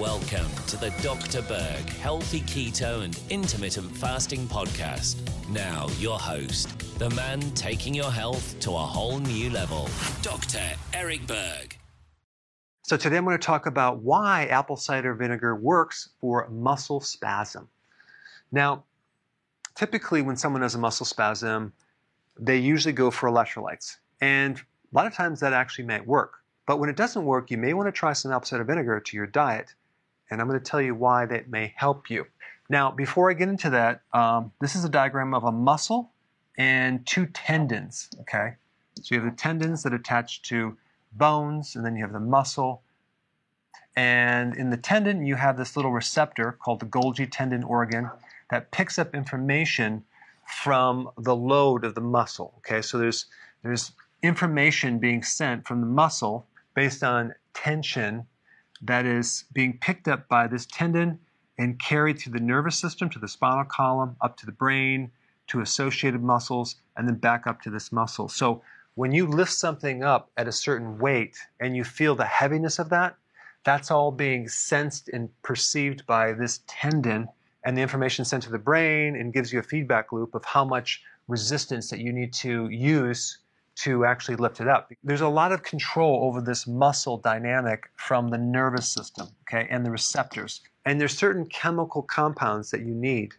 Welcome to the Dr. Berg Healthy Keto and Intermittent Fasting Podcast. Now, your host, the man taking your health to a whole new level, Dr. Eric Berg. So, today I'm going to talk about why apple cider vinegar works for muscle spasm. Now, typically, when someone has a muscle spasm, they usually go for electrolytes. And a lot of times that actually might work. But when it doesn't work, you may want to try some apple cider vinegar to your diet and I'm going to tell you why that may help you. Now, before I get into that, um, this is a diagram of a muscle and two tendons, okay? So you have the tendons that attach to bones, and then you have the muscle. And in the tendon, you have this little receptor called the Golgi tendon organ that picks up information from the load of the muscle, okay? So there's, there's information being sent from the muscle based on tension that is being picked up by this tendon and carried through the nervous system to the spinal column, up to the brain, to associated muscles, and then back up to this muscle. So when you lift something up at a certain weight and you feel the heaviness of that, that's all being sensed and perceived by this tendon, and the information sent to the brain and gives you a feedback loop of how much resistance that you need to use to actually lift it up. There's a lot of control over this muscle dynamic from the nervous system, okay, and the receptors. And there's certain chemical compounds that you need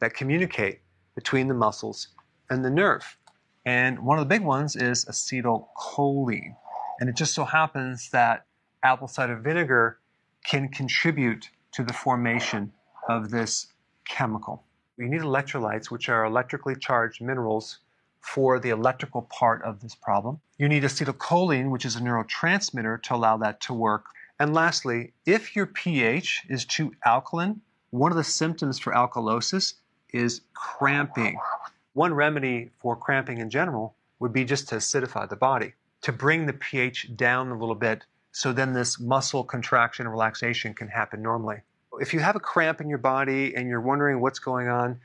that communicate between the muscles and the nerve. And one of the big ones is acetylcholine. And it just so happens that apple cider vinegar can contribute to the formation of this chemical. You need electrolytes, which are electrically charged minerals for the electrical part of this problem. You need acetylcholine, which is a neurotransmitter, to allow that to work. And lastly, if your pH is too alkaline, one of the symptoms for alkalosis is cramping. One remedy for cramping in general would be just to acidify the body, to bring the pH down a little bit so then this muscle contraction and relaxation can happen normally. If you have a cramp in your body and you're wondering what's going on,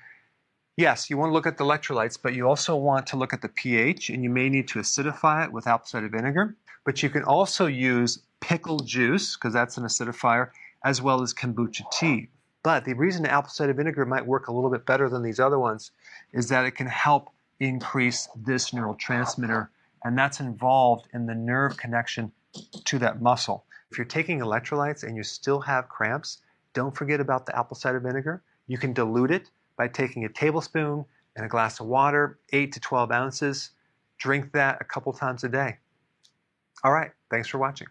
Yes, you want to look at the electrolytes, but you also want to look at the pH, and you may need to acidify it with apple cider vinegar. But you can also use pickle juice, because that's an acidifier, as well as kombucha tea. But the reason apple cider vinegar might work a little bit better than these other ones is that it can help increase this neurotransmitter, and that's involved in the nerve connection to that muscle. If you're taking electrolytes and you still have cramps, don't forget about the apple cider vinegar. You can dilute it by taking a tablespoon and a glass of water, 8 to 12 ounces. Drink that a couple times a day. All right, thanks for watching.